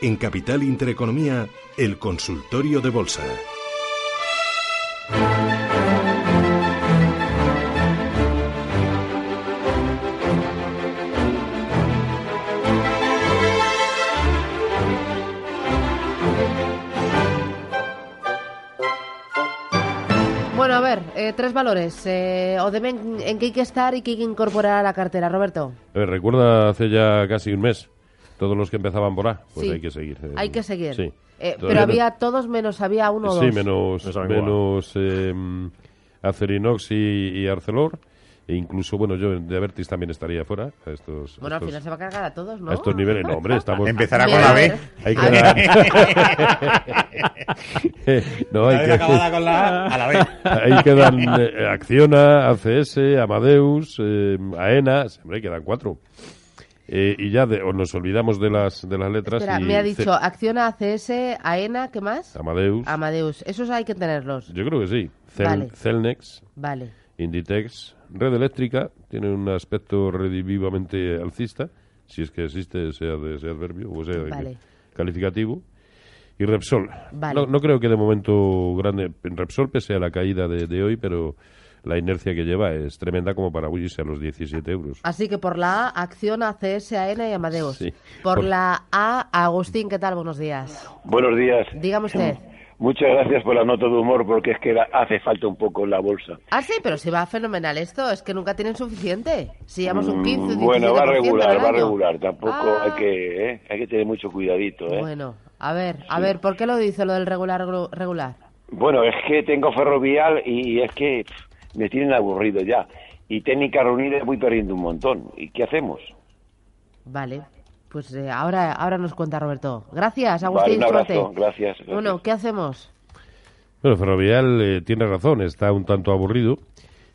En Capital Intereconomía, el consultorio de bolsa. Bueno, a ver, eh, tres valores. Eh, o deben en qué hay que estar y qué hay que incorporar a la cartera, Roberto. Eh, recuerda hace ya casi un mes, todos los que empezaban por A, pues Sí. hay que seguir. eh, Hay que seguir. Sí. Eh, pero había todos menos, había uno o Sí, dos. menos, saben igual. menos eh, Acerinox y, y Arcelor. E incluso, bueno, yo de Avertis también estaría fuera. A estos, Bueno, al estos- final se va a cargar a todos, ¿no? a estos niveles. No, hombre, estamos... Empezará con la B. Hay que dar- no, hay que, acabada con la A, a la B. ahí quedan eh, Acciona, ACS, Amadeus, eh, AENA, hombre, quedan cuatro. Eh, y ya de- o nos olvidamos de las de las letras Espera, y me ha dicho Acciona, ACS, AENA, ¿qué más? Amadeus. Amadeus. Esos hay que tenerlos. Yo creo que sí. Cel- Vale. Celnex, Vale. Inditex, Red Eléctrica, tiene un aspecto redivivamente alcista, si es que existe ese, ese adverbio o ese Vale. calificativo. Y Repsol. Vale. No, no creo que de momento grande. Repsol, pese a la caída de, de hoy, pero la inercia que lleva es tremenda como para huirse a los 17 euros. Así que por la A, Acción, ACS, AENA y Amadeus. Sí. Por, Por- la A, Agustín, ¿qué tal? Buenos días. Buenos días. Dígame usted. Muchas gracias por la nota de humor porque es que hace falta un poco en la bolsa. Ah, sí, pero si va fenomenal esto, es que nunca tienen suficiente. Si llevamos un 15, un 17% Mm, bueno, va al regular, va año. regular. Tampoco Ah. hay que ¿eh? hay que tener mucho cuidadito. ¿eh? Bueno, a ver, a ver, ¿por qué lo dice lo del regular regular? Bueno, es que tengo ferrovial y es que pff, me tienen aburrido ya. Y técnica reunida voy perdiendo un montón. ¿Y qué hacemos? Vale, pues eh, ahora, ahora nos cuenta Roberto. Gracias, Vale, Agustín, un abrazo. suerte. Gracias, gracias. Bueno, ¿qué hacemos? Bueno, Ferrovial eh, tiene razón, está un tanto aburrido,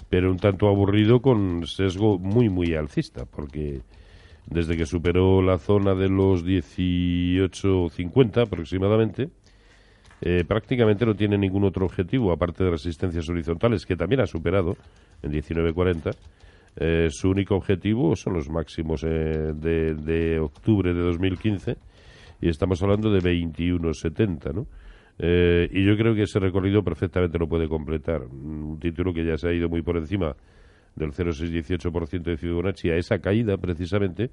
pero un tanto aburrido con sesgo muy, muy alcista, porque desde que superó la zona de los 18.50 aproximadamente, eh, prácticamente no tiene ningún otro objetivo, aparte de resistencias horizontales, que también ha superado en 19.40. Eh, su único objetivo son los máximos eh, de, de octubre de 2015 y estamos hablando de 21.70, ¿no? Eh, y yo creo que ese recorrido perfectamente lo puede completar. Un título que ya se ha ido muy por encima del 0,618% de Fibonacci a esa caída precisamente,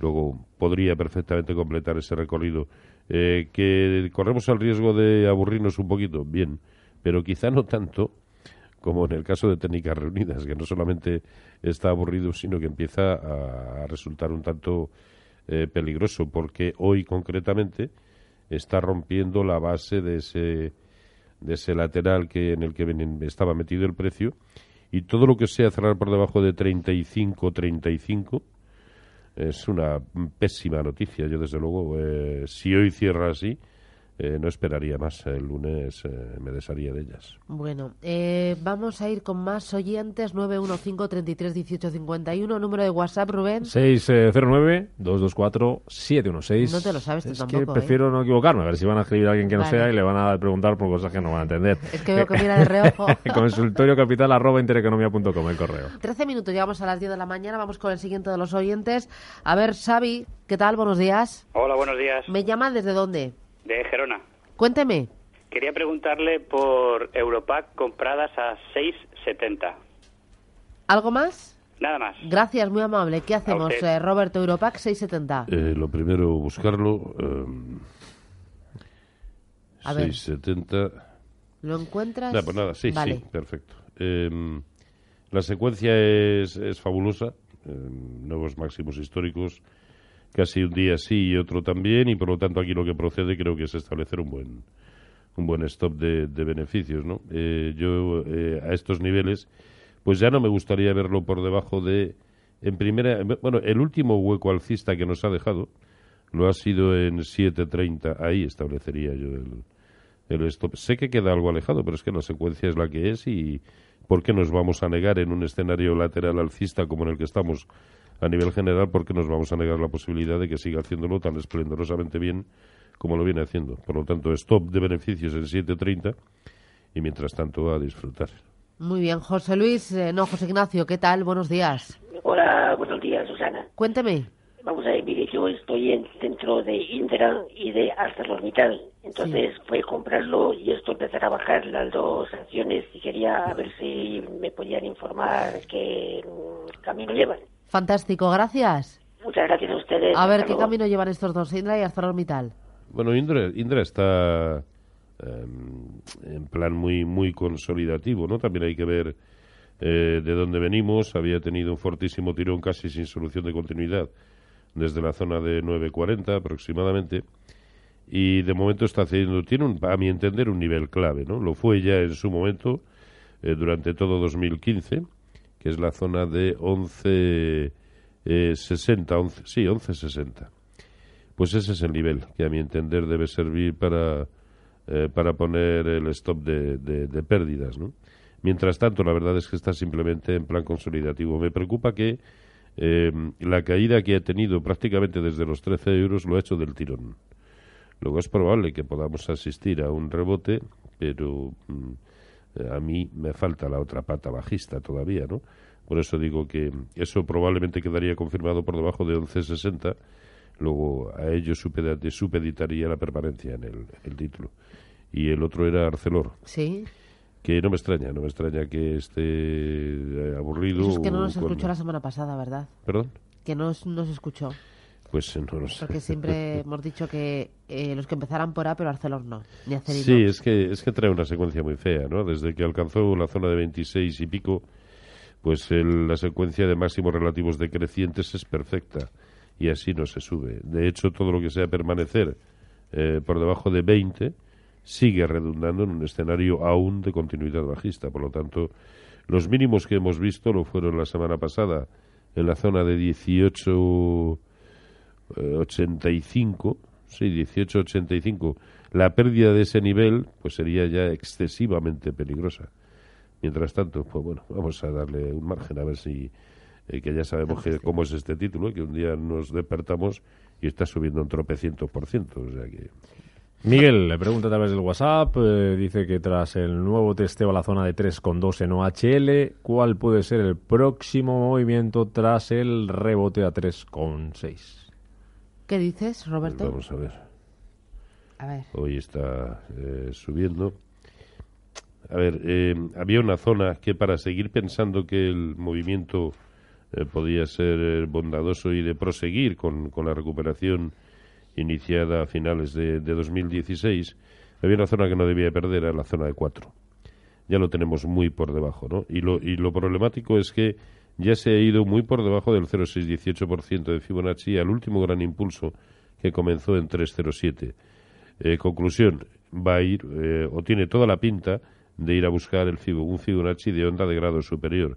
luego podría perfectamente completar ese recorrido. Eh, que corremos el riesgo de aburrirnos un poquito, bien, pero quizá no tanto como en el caso de técnicas reunidas, que no solamente está aburrido, sino que empieza a, resultar un tanto eh, peligroso, porque hoy concretamente está rompiendo la base de ese de ese lateral que en el que estaba metido el precio y todo lo que sea cerrar por debajo de 35 35 es una pésima noticia yo desde luego eh, si hoy cierra así eh, no esperaría más el lunes eh, me desharía de ellas Bueno, eh, vamos a ir con más oyentes. 915-33-1851. Número de WhatsApp, Rubén. 609-224-716. No te lo sabes tú es tampoco, que ¿eh? prefiero no equivocarme, a ver si van a escribir a alguien que no Vale. sea y le van a preguntar por cosas que no van a entender. Es que veo que mira de reojo. Consultorio capital arroba intereconomía.com, el correo. 13 minutos, llegamos a las 10 de la mañana. Vamos con el siguiente de los oyentes. A ver, Xavi, ¿qué tal? Buenos días. Hola, buenos días. ¿Me llaman desde dónde? De Gerona. Cuénteme. Quería preguntarle por Europac compradas a 6,70. ¿Algo más? Nada más. Gracias, muy amable. ¿Qué hacemos, eh, Roberto Europac 670? Eh, lo primero buscarlo eh, A ver. 670 ¿Lo encuentras? Nada, pues nada, sí, Vale. sí, perfecto. Eh, la secuencia es, es fabulosa, eh, nuevos máximos históricos, casi un día sí y otro también, y por lo tanto aquí lo que procede creo que es establecer un buen un buen stop de, de beneficios, ¿no? Eh, yo eh, a estos niveles pues ya no me gustaría verlo por debajo de, en primera, bueno, el último hueco alcista que nos ha dejado lo ha sido en 7.30, ahí establecería yo el, el stop. Sé que queda algo alejado, pero es que la secuencia es la que es y ¿por qué nos vamos a negar en un escenario lateral alcista como en el que estamos a nivel general, por qué nos vamos a negar la posibilidad de que siga haciéndolo tan esplendorosamente bien como lo viene haciendo? Por lo tanto, stop de beneficios en 7.30 y mientras tanto a disfrutar. Muy bien, José Luis, eh, no, José Ignacio, ¿qué tal? Buenos días. Hola, buenos días, Susana. Cuénteme. Vamos a ver, mire, yo estoy en centro de Indra y de ArcelorMittal. Entonces fue comprarlo y esto empezar a bajar las dos acciones y quería ver si me podían informar qué mm, camino llevan. Fantástico, gracias. Muchas gracias a ustedes. A ver, Hasta ¿qué luego. camino llevan estos dos, Indra y ArcelorMittal? Bueno, Indra, Indra está em, en plan muy muy consolidativo, ¿no? También hay que ver eh, de dónde venimos. Había tenido un fortísimo tirón casi sin solución de continuidad desde la zona de 9.40 aproximadamente y de momento está haciendo, tiene un, a mi entender un nivel clave, ¿no? Lo fue ya en su momento eh, durante todo 2015, que es la zona de 11 eh, 60, 11, sí, 11.60. Pues ese es el nivel que a mi entender debe servir para, eh, para poner el stop de, de- de pérdidas, ¿no? Mientras tanto, la verdad es que está simplemente en plan consolidativo. Me preocupa que eh, la caída que ha tenido prácticamente desde los 13 euros lo ha hecho del tirón. Luego es probable que podamos asistir a un rebote, pero mm, eh, a mí me falta la otra pata bajista todavía, ¿no? Por eso digo que eso probablemente quedaría confirmado por debajo de 11.60. Luego a ello supeditaría la permanencia en el, título. Y el otro era Arcelor, Sí. que no me extraña, no me extraña que esté eh, aburrido. Eso es que no nos con- escuchó la semana pasada, ¿verdad? ¿Perdón? Que no nos escuchó. Pues eh, no lo sé. Porque siempre hemos dicho que eh, los que empezaran por A, pero Arcelor no. Ni Acerino. Sí, es que, es que trae una secuencia muy fea, ¿no? Desde que alcanzó la zona de 26 y pico, pues el- la secuencia de máximos relativos decrecientes es perfecta y así no se sube. De hecho, todo lo que sea permanecer eh, por debajo de 20 sigue redundando en un escenario aún de continuidad bajista. Por lo tanto, los mínimos que hemos visto lo fueron la semana pasada en la zona de 18 eh, 85, sí, 18.85, la pérdida de ese nivel pues sería ya excesivamente peligrosa. Mientras tanto, pues bueno, vamos a darle un margen a ver si eh, que ya sabemos que, cómo es este título, que un día nos despertamos y está subiendo un tropecientos por ciento, o sea que Miguel le pregunta a través del WhatsApp, eh, dice que tras el nuevo testeo a la zona de 3,2 en OHL, ¿cuál puede ser el próximo movimiento tras el rebote a 3,6? ¿Qué dices, pues Roberto? vamos a ver. A ver. Hoy está eh, subiendo. A ver, eh, había una zona que para seguir pensando que el movimiento eh, podía ser eh, bondadoso y de proseguir con, con la recuperación iniciada a finales de, de 2016, había una zona que no debía perder, era la zona de 4. Ya lo tenemos muy por debajo, ¿no? Y lo, y lo problemático es que ya se ha ido muy por debajo del 0,618% de Fibonacci al último gran impulso que comenzó en 3,07. Eh, conclusión, va a ir, eh, o tiene toda la pinta de ir a buscar el un Fibonacci de onda de grado superior.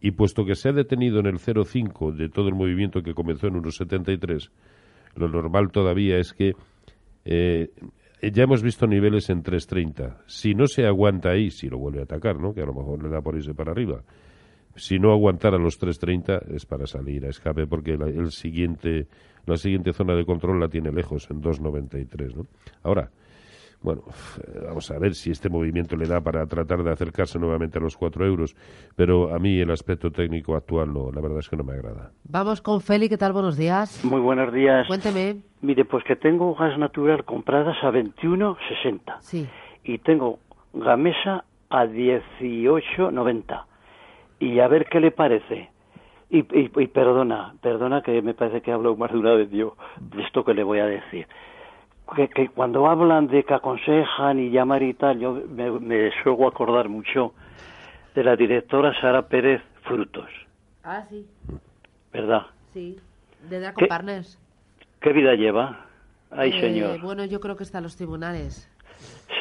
Y puesto que se ha detenido en el 0,5 de todo el movimiento que comenzó en 1,73, lo normal todavía es que eh, ya hemos visto niveles en 3.30. Si no se aguanta ahí, si lo vuelve a atacar, ¿no? que a lo mejor le da por irse para arriba. Si no aguantara los 3.30 es para salir a escape porque la, el siguiente, la siguiente zona de control la tiene lejos, en 2.93. ¿no? Ahora, bueno, eh, vamos a ver si este movimiento le da para tratar de acercarse nuevamente a los 4 euros, pero a mí el aspecto técnico actual no, la verdad es que no me agrada. Vamos con Feli, ¿qué tal? Buenos días. Muy buenos días. Cuénteme. Mire, pues que tengo gas natural compradas a 21.60 Sí. y tengo gamesa a 18.90 y a ver qué le parece. Y, y- y perdona, perdona que me parece que hablo más de una vez yo de esto que le voy a decir. Que, que cuando hablan de que aconsejan y llamar y tal, yo me, me suelo acordar mucho de la directora Sara Pérez Frutos, Ah, sí. ¿verdad? Sí. De Draco ¿Qué? Partners. ¿Qué vida lleva? Ay, Eh, señor. Bueno, yo creo que está en los tribunales.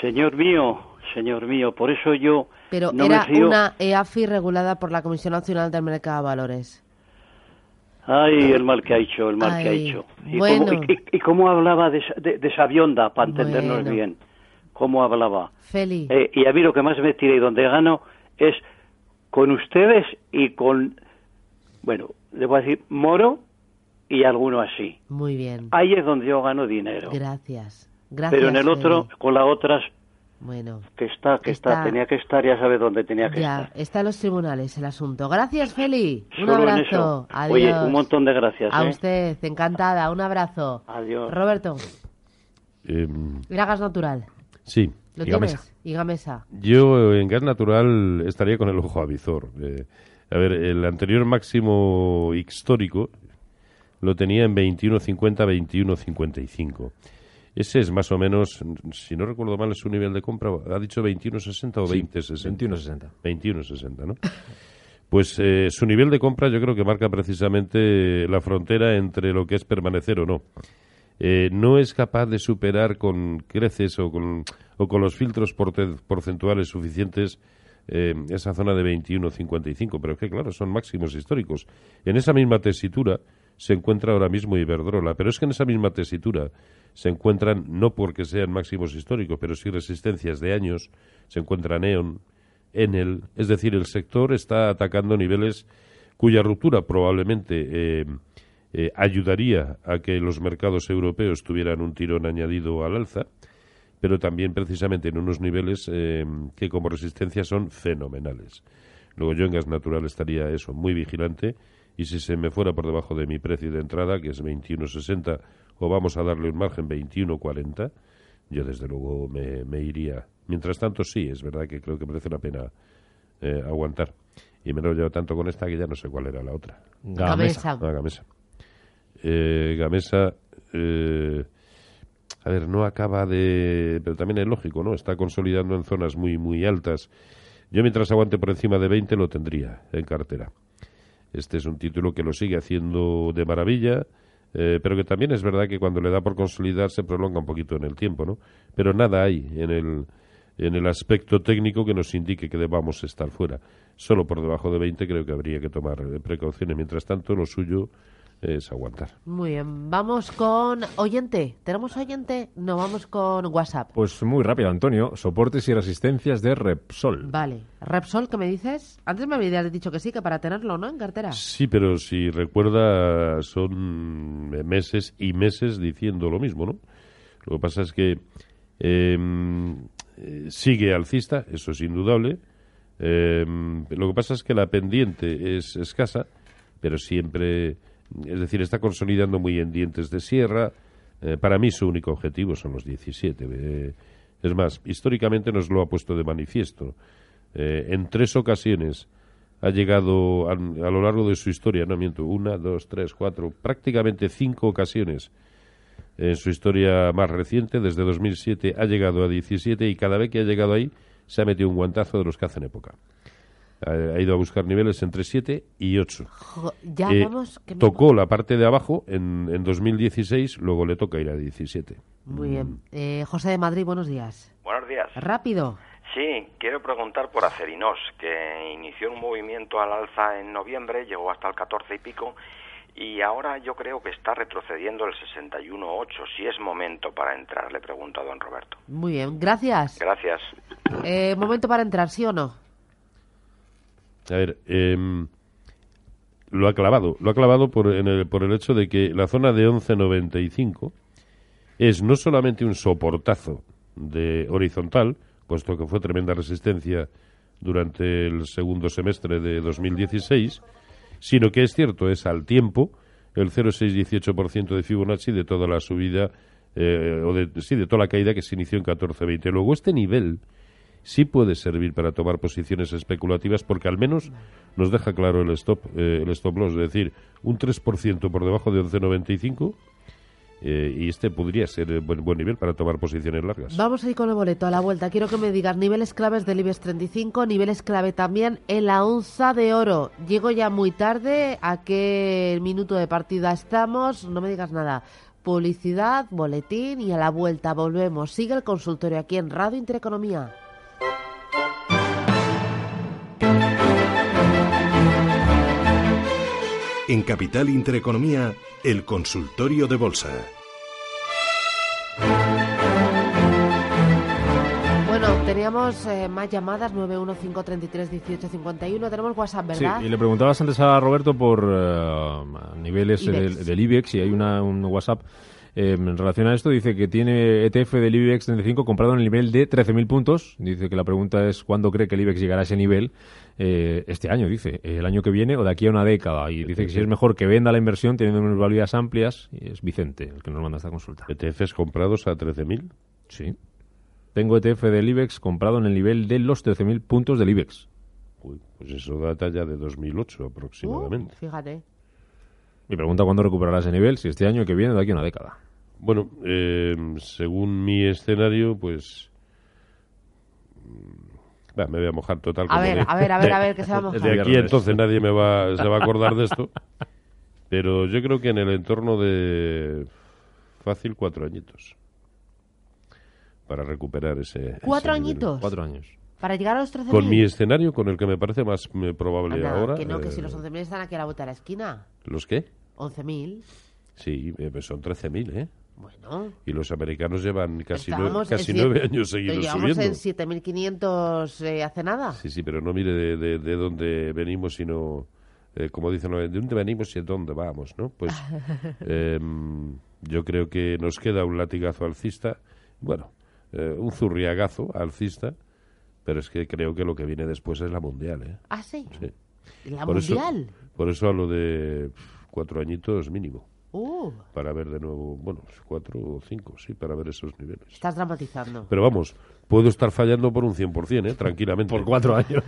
Señor mío, señor mío. Por eso yo Pero no era me fío. una EAFI regulada por la Comisión Nacional del Mercado de Valores. Ay, el mal que ha hecho, el mal que ha Ay, hecho. Y, bueno. cómo, y- y- cómo hablaba de, esa- de, de Sabionda, para entendernos Bueno. bien. Cómo hablaba. Feli. Eh, y a mí lo que más me tira y donde gano es con ustedes y con, bueno, le voy a decir Moro y alguno así. Muy bien. Ahí es donde yo gano dinero. Gracias. Gracias. Pero en el otro, Feli. con las otras, Bueno, que está, que está, Está- tenía que estar, ya sabe dónde tenía que ya, estar. está en los tribunales el asunto. Gracias, Feli. Un Solo abrazo. Adiós. Oye, un montón de gracias. A ¿eh? usted, encantada. Un abrazo. Adiós. Roberto, Em, era gas natural. sí. ¿Lo Y tienes? Gamesa. Y Gamesa. Yo eh, en gas natural estaría con el ojo avizor. Eh, a ver, el anterior máximo histórico lo tenía en 21.50, 21.55. Ese es más o menos, si no recuerdo mal, es su nivel de compra. ¿Ha dicho 21.60 o Sí, 20.60? 21.60. 21.60, ¿no? Pues eh, su nivel de compra yo creo que marca precisamente la frontera entre lo que es permanecer o no. Eh, no es capaz de superar con creces o con, o con los filtros porcentuales suficientes eh, esa zona de 21.55, pero es que claro, son máximos históricos. En esa misma tesitura se encuentra ahora mismo Iberdrola, pero es que en esa misma tesitura se encuentran, no porque sean máximos históricos, pero sí resistencias de años, se encuentra Neon, Enel, es decir, el sector está atacando niveles cuya ruptura probablemente eh, eh, ayudaría a que los mercados europeos tuvieran un tirón añadido al alza, pero también precisamente en unos niveles eh, que como resistencia son fenomenales. Luego yo en gas natural estaría eso, muy vigilante, y si se me fuera por debajo de mi precio de entrada, que es 21.60, o vamos a darle un margen 21.40, yo desde luego me, me iría. Mientras tanto, sí, es verdad que creo que merece la pena eh, aguantar. Y me lo llevo tanto con esta que ya no sé cuál era la otra. Gamesa. Ah, Gamesa. Eh, Gamesa, eh, a ver, no acaba de... Pero también es lógico, ¿no? Está consolidando en zonas muy, muy altas. Yo mientras aguante por encima de 20 lo tendría en cartera. Este es un título que lo sigue haciendo de maravilla, eh, pero que también es verdad que cuando le da por consolidar se prolonga un poquito en el tiempo, ¿no? Pero nada hay en el, en el aspecto técnico que nos indique que debamos estar fuera. Solo por debajo de 20 creo que habría que tomar precauciones. Mientras tanto, lo suyo es aguantar. Muy bien. Vamos con oyente. ¿Tenemos oyente? No, vamos con WhatsApp. Pues muy rápido, Antonio. Soportes y resistencias de Repsol. Vale. Repsol, ¿qué me dices? Antes me habías dicho que sí, que para tenerlo, ¿no? En cartera. Sí, pero si recuerda, son meses y meses diciendo lo mismo, ¿no? Lo que pasa es que eh, eh, sigue alcista, eso es indudable. Eh, lo que pasa es que la pendiente es escasa, pero siempre, es decir, está consolidando muy en dientes de sierra. Eh, para mí su único objetivo son los 17. Eh, es más, históricamente nos lo ha puesto de manifiesto. Eh, en tres ocasiones ha llegado a, a lo largo de su historia, no miento, una, dos, tres, cuatro, prácticamente cinco ocasiones en su historia más reciente, desde 2007, ha llegado a 17 y cada vez que ha llegado ahí se ha metido un guantazo de los que hacen época. Ha, ha ido a buscar niveles entre 7 y 8. Jo, ya Eh, vamos. que me- tocó la parte de abajo en, en 2016, luego le toca ir a 17. Muy bien. Eh, José de Madrid, buenos días. Buenos días. Rápido. Sí, quiero preguntar por Acerinos, que inició un movimiento al alza en noviembre, llegó hasta el 14 y pico, y ahora yo creo que está retrocediendo el 61.8. Si es momento para entrar, le pregunto a don Roberto. Muy bien, gracias. Gracias. Eh, momento para entrar, ¿sí o no? A ver, em, lo ha clavado. Lo ha clavado por, en el, por el hecho de que la zona de 11.95 es no solamente un soportazo de horizontal, puesto que fue tremenda resistencia durante el segundo semestre de 2016, sino que es cierto, es al tiempo el 0,618% de Fibonacci de toda la subida, eh, o de, sí, de toda la caída que se inició en 14.20. Luego, este nivel sí puede servir para tomar posiciones especulativas porque al menos nos deja claro el stop, eh, el stop loss, es decir, un 3% por debajo de 11.95 eh, y este podría ser buen, buen nivel para tomar posiciones largas. Vamos a ir con el boleto a la vuelta. Quiero que me digas niveles claves del IBEX 35, niveles clave también en la onza de oro. Llego ya muy tarde. ¿A qué minuto de partida estamos? No me digas nada. Publicidad, boletín y a la vuelta volvemos. Sigue el consultorio aquí en Radio Intereconomía. En Capital Intereconomía, el consultorio de bolsa. Bueno, teníamos eh, más llamadas, 915331851. Tenemos WhatsApp, Sí, ¿verdad? y le preguntabas antes a Roberto por eh, niveles IBEX. Del, del IBEX y hay una, un WhatsApp eh, en relación a esto. Dice que tiene ETF del IBEX 35 comprado en el nivel de 13.000 puntos. Dice que la pregunta es cuándo cree que el IBEX llegará a ese nivel eh, este año, dice, el año que viene o de aquí a una década. Y dice que si es mejor que venda la inversión teniendo unas validades amplias. Y es Vicente el que nos manda esta consulta. ETFs comprados a 13.000. Sí. Tengo ETF del IBEX comprado en el nivel de los 13.000 puntos del IBEX. Uy, pues eso data ya de 2008 aproximadamente. Uh, fíjate. Mi pregunta cuándo recuperará ese nivel, si este año que viene o de aquí a una década. Bueno, eh, según mi escenario, pues... mm, va, me voy a mojar total. A como ver, de- a ver, a ver, a ver, que se va a mojar. De aquí entonces nadie me va, se va a acordar de esto. Pero yo creo que en el entorno de fácil cuatro añitos. Para recuperar ese... ¿Cuatro ese nivel. añitos? Cuatro años. Para llegar a los 13.000. Con mi escenario, con el que me parece más eh, probable Anda, ahora... que no, que si eh, los 11.000 están aquí a la vuelta de la esquina. ¿Los qué? 11.000. Sí, eh, pues son 13.000, ¿eh? Bueno. Y los americanos llevan casi, nueve años seguidos Llevamos subiendo. en 7.500 eh, hace nada. Sí, sí, pero no mire de, de, de dónde venimos, sino, eh, como dicen, de dónde venimos y de dónde vamos, ¿no? Pues em, yo creo que nos queda un latigazo alcista, bueno, eh, un zurriagazo alcista, pero es que creo que lo que viene después es la mundial, ¿eh? Ah, sí. Sí. La Por eso- mundial. por eso hablo de cuatro añitos mínimo, Uh, para ver de nuevo, bueno, cuatro o cinco, sí, para ver esos niveles. estás dramatizando. Pero vamos, puedo estar fallando por un 100%, ¿eh? tranquilamente. Por cuatro años.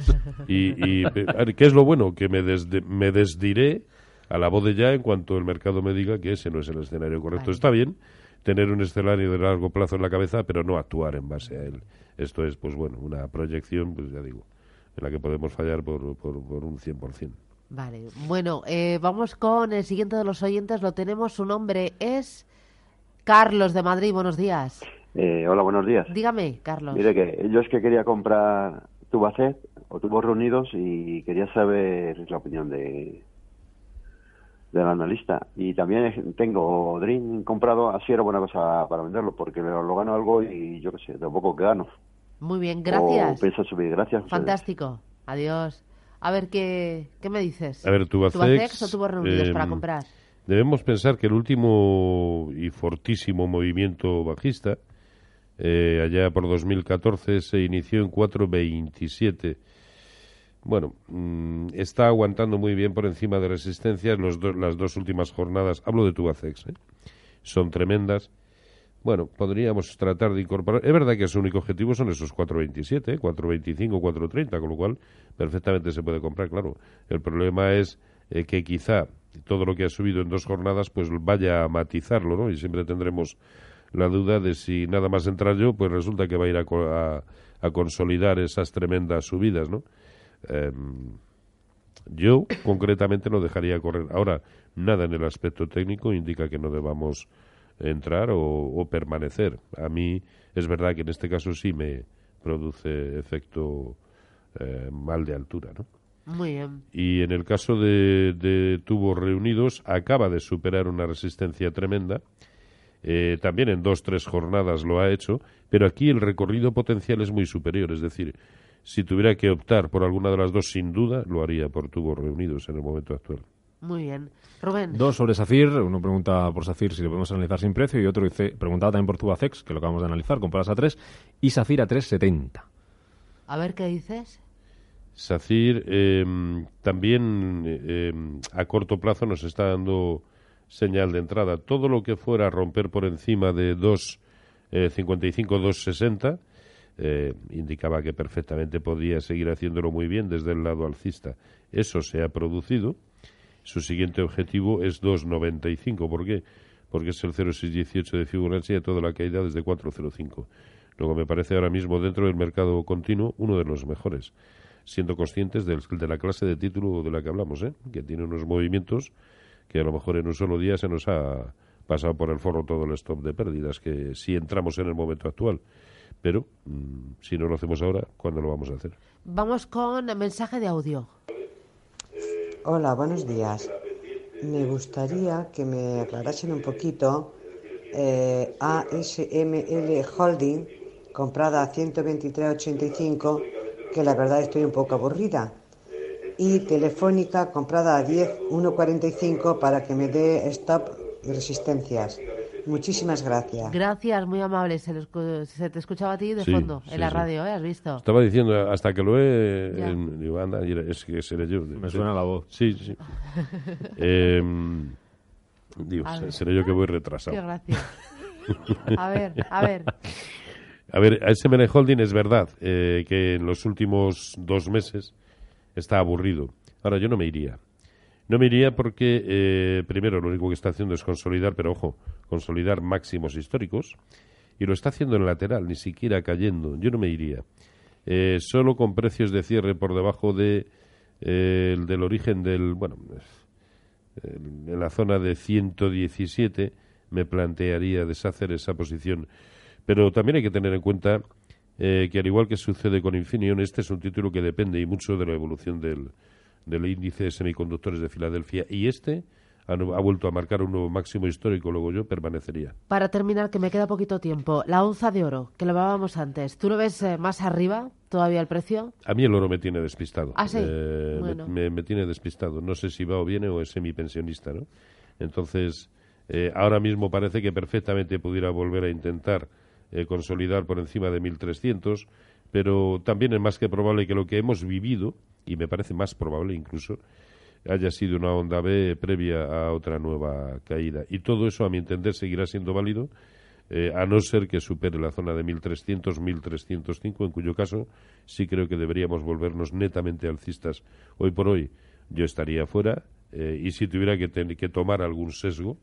Y, y, eh, ¿qué es lo bueno? Que me, desde- me desdiré a la voz de ya en cuanto el mercado me diga que ese no es el escenario correcto. Vale. Está bien tener un escenario de largo plazo en la cabeza, pero no actuar en base a él. Esto es, pues bueno, una proyección, pues ya digo, en la que podemos fallar por, por, por un 100%. Vale. Bueno, eh, vamos con el siguiente de los oyentes. Lo tenemos. Su nombre es Carlos de Madrid. Buenos días. Eh, hola, buenos días. Dígame, Carlos. Mire que yo es que quería comprar Tubacet o tubos reunidos y quería saber la opinión de del analista. Y también tengo Dream comprado, así era buena cosa para venderlo, porque lo, lo gano algo y yo qué sé, de poco que gano. Muy bien, O gracias. pienso subir, gracias. ustedes. Fantástico. Adiós. A ver, ¿qué, qué me dices? A ver, Tubacex, ¿Tubacex o tubos reunidos para em, comprar? Debemos pensar que el último y fortísimo movimiento bajista, eh, allá por 2014, se inició en 4.27. Bueno, mm, está aguantando muy bien por encima de resistencias los do- las dos últimas jornadas. Hablo de Tubacex, ¿eh? son tremendas. Bueno, podríamos tratar de incorporar. Es verdad que su único objetivo son esos 4.27, ¿eh? 4.25, 4.30, con lo cual perfectamente se puede comprar, claro. El problema es eh, que quizá todo lo que ha subido en dos jornadas pues vaya a matizarlo, ¿no? Y siempre tendremos la duda de si nada más entrar yo, pues resulta que va a ir a, a- a consolidar esas tremendas subidas, ¿no? Em, yo concretamente lo dejaría correr. Ahora, nada en el aspecto técnico indica que no debamos entrar o, o permanecer. A mí es verdad que en este caso sí me produce efecto eh, mal de altura, ¿no? Muy bien. Y en el caso de, de tubos reunidos, acaba de superar una resistencia tremenda. Eh, también en dos, tres jornadas lo ha hecho, pero aquí el recorrido potencial es muy superior. Es decir, si tuviera que optar por alguna de las dos, sin duda, lo haría por tubos reunidos en el momento actual. Muy bien. Rubén. Dos sobre SACIR. Uno pregunta por SACIR si lo podemos analizar sin precio y otro dice, preguntaba también por Tubacex, que lo acabamos de analizar, compradas a 3 y SACIR a 3,70. A ver qué dices. SACIR eh, también eh, a corto plazo nos está dando señal de entrada. Todo lo que fuera a romper por encima de 2,55, 2,60 eh, indicaba que perfectamente podía seguir haciéndolo muy bien desde el lado alcista. Eso se ha producido. Su siguiente objetivo es 2,95. ¿Por qué? Porque es el 0,618 de Fibonacci y toda la caída desde 4,05. Luego me parece ahora mismo dentro del mercado continuo uno de los mejores siendo conscientes del- de la clase de título de la que hablamos, ¿eh? que tiene unos movimientos que a lo mejor en un solo día se nos ha pasado por el forro todo el stop de pérdidas, que si entramos en el momento actual. Pero mm, si no lo hacemos ahora, ¿cuándo lo vamos a hacer? Vamos con mensaje de audio. Hola, buenos días. me gustaría que me aclarasen un poquito eh, ASML Holding, comprada a 123.85, que la verdad estoy un poco aburrida. Y Telefónica, comprada a 10.145 para que me dé stop resistencias. Muchísimas gracias. Gracias, muy amable. Se, lo se te escuchaba a ti de Sí, fondo, sí, en la sí. radio, ¿eh? ¿Has visto? Estaba diciendo, hasta que lo he... Ya. en- digo, anda, es que seré yo. Me suena la voz. Sí, sí. Em, digo, seré yo que voy retrasado. Qué gracia. A ver, a ver. A ver, ASML Holding es verdad eh, que en los últimos dos meses está aburrido. Ahora, yo no me iría. No me iría porque, eh, primero, lo único que está haciendo es consolidar, pero ojo, consolidar máximos históricos. Y lo está haciendo en lateral, ni siquiera cayendo. Yo no me iría. Eh, solo con precios de cierre por debajo de, eh, el del origen del. Bueno, en la zona de 117 me plantearía deshacer esa posición. Pero también hay que tener en cuenta eh, que, al igual que sucede con Infineon, este es un título que depende y mucho de la evolución del, del índice de semiconductores de Filadelfia. Y este ha, vuelto a marcar un nuevo máximo histórico, luego yo permanecería. Para terminar, que me queda poquito tiempo, la onza de oro, que lo hablábamos antes, ¿tú lo ves eh, más arriba todavía el precio? A mí el oro me tiene despistado. Ah, sí. Eh, me- Bueno. me, me tiene despistado. No sé si va o viene o es semipensionista, ¿no? Entonces, eh, ahora mismo parece que perfectamente pudiera volver a intentar eh, consolidar por encima de 1.300, pero también es más que probable que lo que hemos vivido, y me parece más probable incluso, haya sido una onda B previa a otra nueva caída. Y todo eso, a mi entender, seguirá siendo válido, eh, a no ser que supere la zona de 1.300, 1.305, en cuyo caso sí creo que deberíamos volvernos netamente alcistas. Hoy por hoy yo estaría fuera eh, y si tuviera que, que tomar algún sesgo,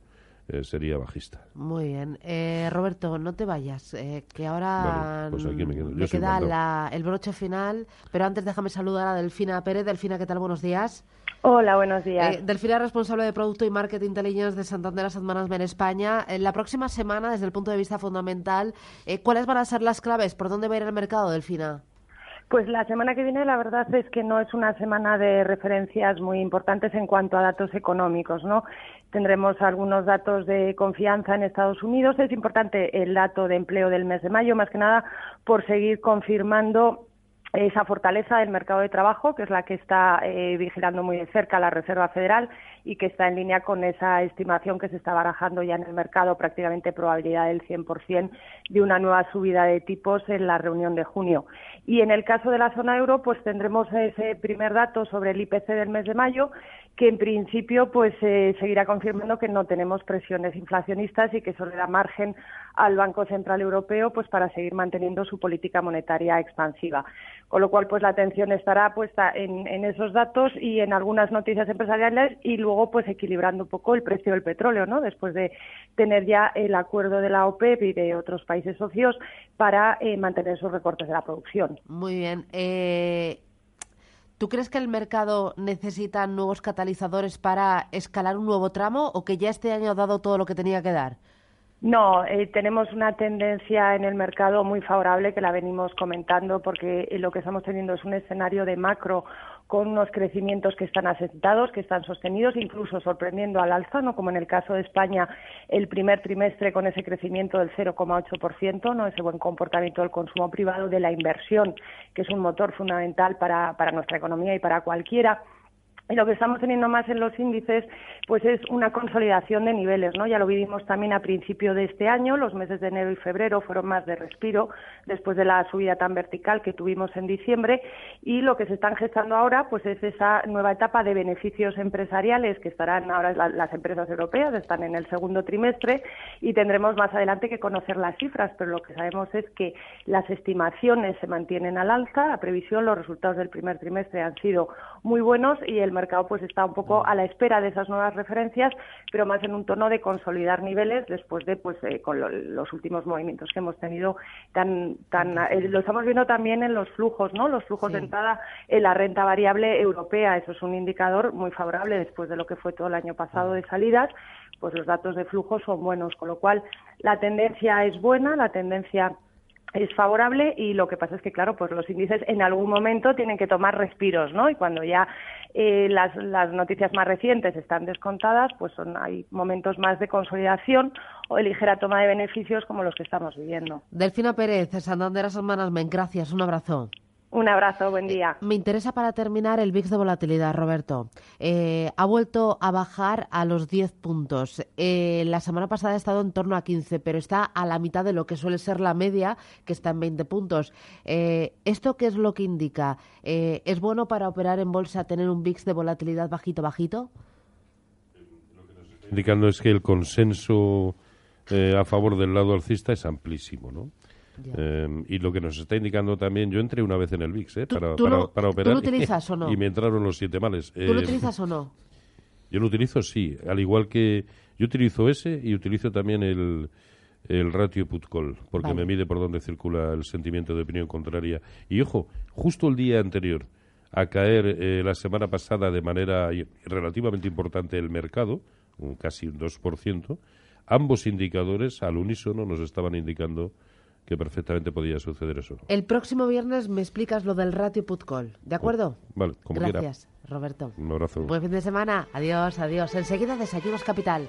eh, sería bajista. Muy bien. Eh, Roberto, no te vayas, eh, que ahora Vale, pues aquí me quedo. Yo soy queda la- el broche final, pero antes déjame saludar a Delfina Pérez. Delfina, ¿qué tal? Buenos días. Hola, buenos días. Eh, Delfina, responsable de Producto y Marketing Intelligence de Santander Asset Management España. En la próxima semana, desde el punto de vista fundamental, eh, ¿cuáles van a ser las claves? ¿Por dónde va a ir el mercado, Delfina? Pues la semana que viene la verdad es que no es una semana de referencias muy importantes en cuanto a datos económicos, ¿no? Tendremos algunos datos de confianza en Estados Unidos. Es importante el dato de empleo del mes de mayo, más que nada por seguir confirmando esa fortaleza del mercado de trabajo, que es la que está eh, vigilando muy de cerca la Reserva Federal y que está en línea con esa estimación que se está barajando ya en el mercado, prácticamente probabilidad del 100% de una nueva subida de tipos en la reunión de junio. Y en el caso de la zona euro, pues tendremos ese primer dato sobre el IPC del mes de mayo, que en principio pues eh, seguirá confirmando que no tenemos presiones inflacionistas y que eso le da margen al Banco Central Europeo pues para seguir manteniendo su política monetaria expansiva. Con lo cual, pues la atención estará puesta en, esos datos y en algunas noticias empresariales y luego, pues equilibrando un poco el precio del petróleo, ¿no? Después de tener ya el acuerdo de la OPEP y de otros países socios para eh, mantener esos recortes de la producción. Muy bien. Eh, ¿Tú crees que el mercado necesita nuevos catalizadores para escalar un nuevo tramo o que ya este año ha dado todo lo que tenía que dar? No, eh, tenemos una tendencia en el mercado muy favorable que la venimos comentando porque eh, lo que estamos teniendo es un escenario de macro con unos crecimientos que están asentados, que están sostenidos, incluso sorprendiendo al alza, ¿no? como en el caso de España, el primer trimestre con ese crecimiento del 0,8%, ¿no? ese buen comportamiento del consumo privado, de la inversión, que es un motor fundamental para, para nuestra economía y para cualquiera. Y lo que estamos teniendo más en los índices, pues es una consolidación de niveles, ¿no? Ya lo vivimos también a principio de este año, los meses de enero y febrero fueron más de respiro después de la subida tan vertical que tuvimos en diciembre y lo que se están gestando ahora, pues es esa nueva etapa de beneficios empresariales que estarán ahora la- las empresas europeas están en el segundo trimestre y tendremos más adelante que conocer las cifras, pero lo que sabemos es que las estimaciones se mantienen al alza, la previsión, los resultados del primer trimestre han sido muy buenos y el mercado pues está un poco a la espera de esas nuevas referencias, pero más en un tono de consolidar niveles después de pues eh, con lo- los últimos movimientos que hemos tenido tan tan eh, lo estamos viendo también en los flujos, ¿no? Los flujos de entrada en la renta variable europea, eso es un indicador muy favorable después de lo que fue todo el año pasado de salidas, pues los datos de flujo son buenos, con lo cual la tendencia es buena, la tendencia es favorable y lo que pasa es que, claro, pues los índices en algún momento tienen que tomar respiros, ¿no? Y cuando ya eh, las, las noticias más recientes están descontadas, pues son, hay momentos más de consolidación o de ligera toma de beneficios como los que estamos viviendo. Delfina Pérez, Santander Asset Management, gracias, un abrazo. Un abrazo, buen día. Me interesa para terminar el VIX de volatilidad, Roberto. Eh, ha vuelto a bajar a los 10 puntos. Eh, la semana pasada ha estado en torno a 15, pero está a la mitad de lo que suele ser la media, que está en 20 puntos. Eh, ¿Esto qué es lo que indica? ¿Es bueno para operar en bolsa tener un VIX de volatilidad bajito, bajito? Lo que nos está indicando es que el consenso a favor del lado alcista es amplísimo, ¿no? Eh, y lo que nos está indicando también, yo entré una vez en el VIX eh, para, para, operar. ¿Tú lo utilizas o no? Y me entraron los siete males. ¿Tú lo eh, utilizas o no? Yo lo utilizo, sí. Al igual que yo utilizo ese y utilizo también el, el ratio put call, porque me mide por dónde circula el sentimiento de opinión contraria. Y ojo, justo el día anterior a caer la semana pasada de manera relativamente importante el mercado, casi un 2%, ambos indicadores al unísono nos estaban indicando que perfectamente podía suceder eso. El próximo viernes me explicas lo del ratio put call, ¿de acuerdo? vale, como Gracias, Roberto. Un abrazo. Buen fin de semana. Adiós, adiós. Enseguida Desayunos Capital.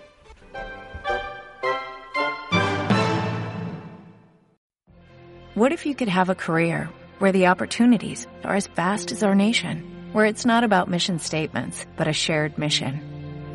What if you could have a career where the opportunities are as vast as our nation, where it's not about mission statements, but a shared mission?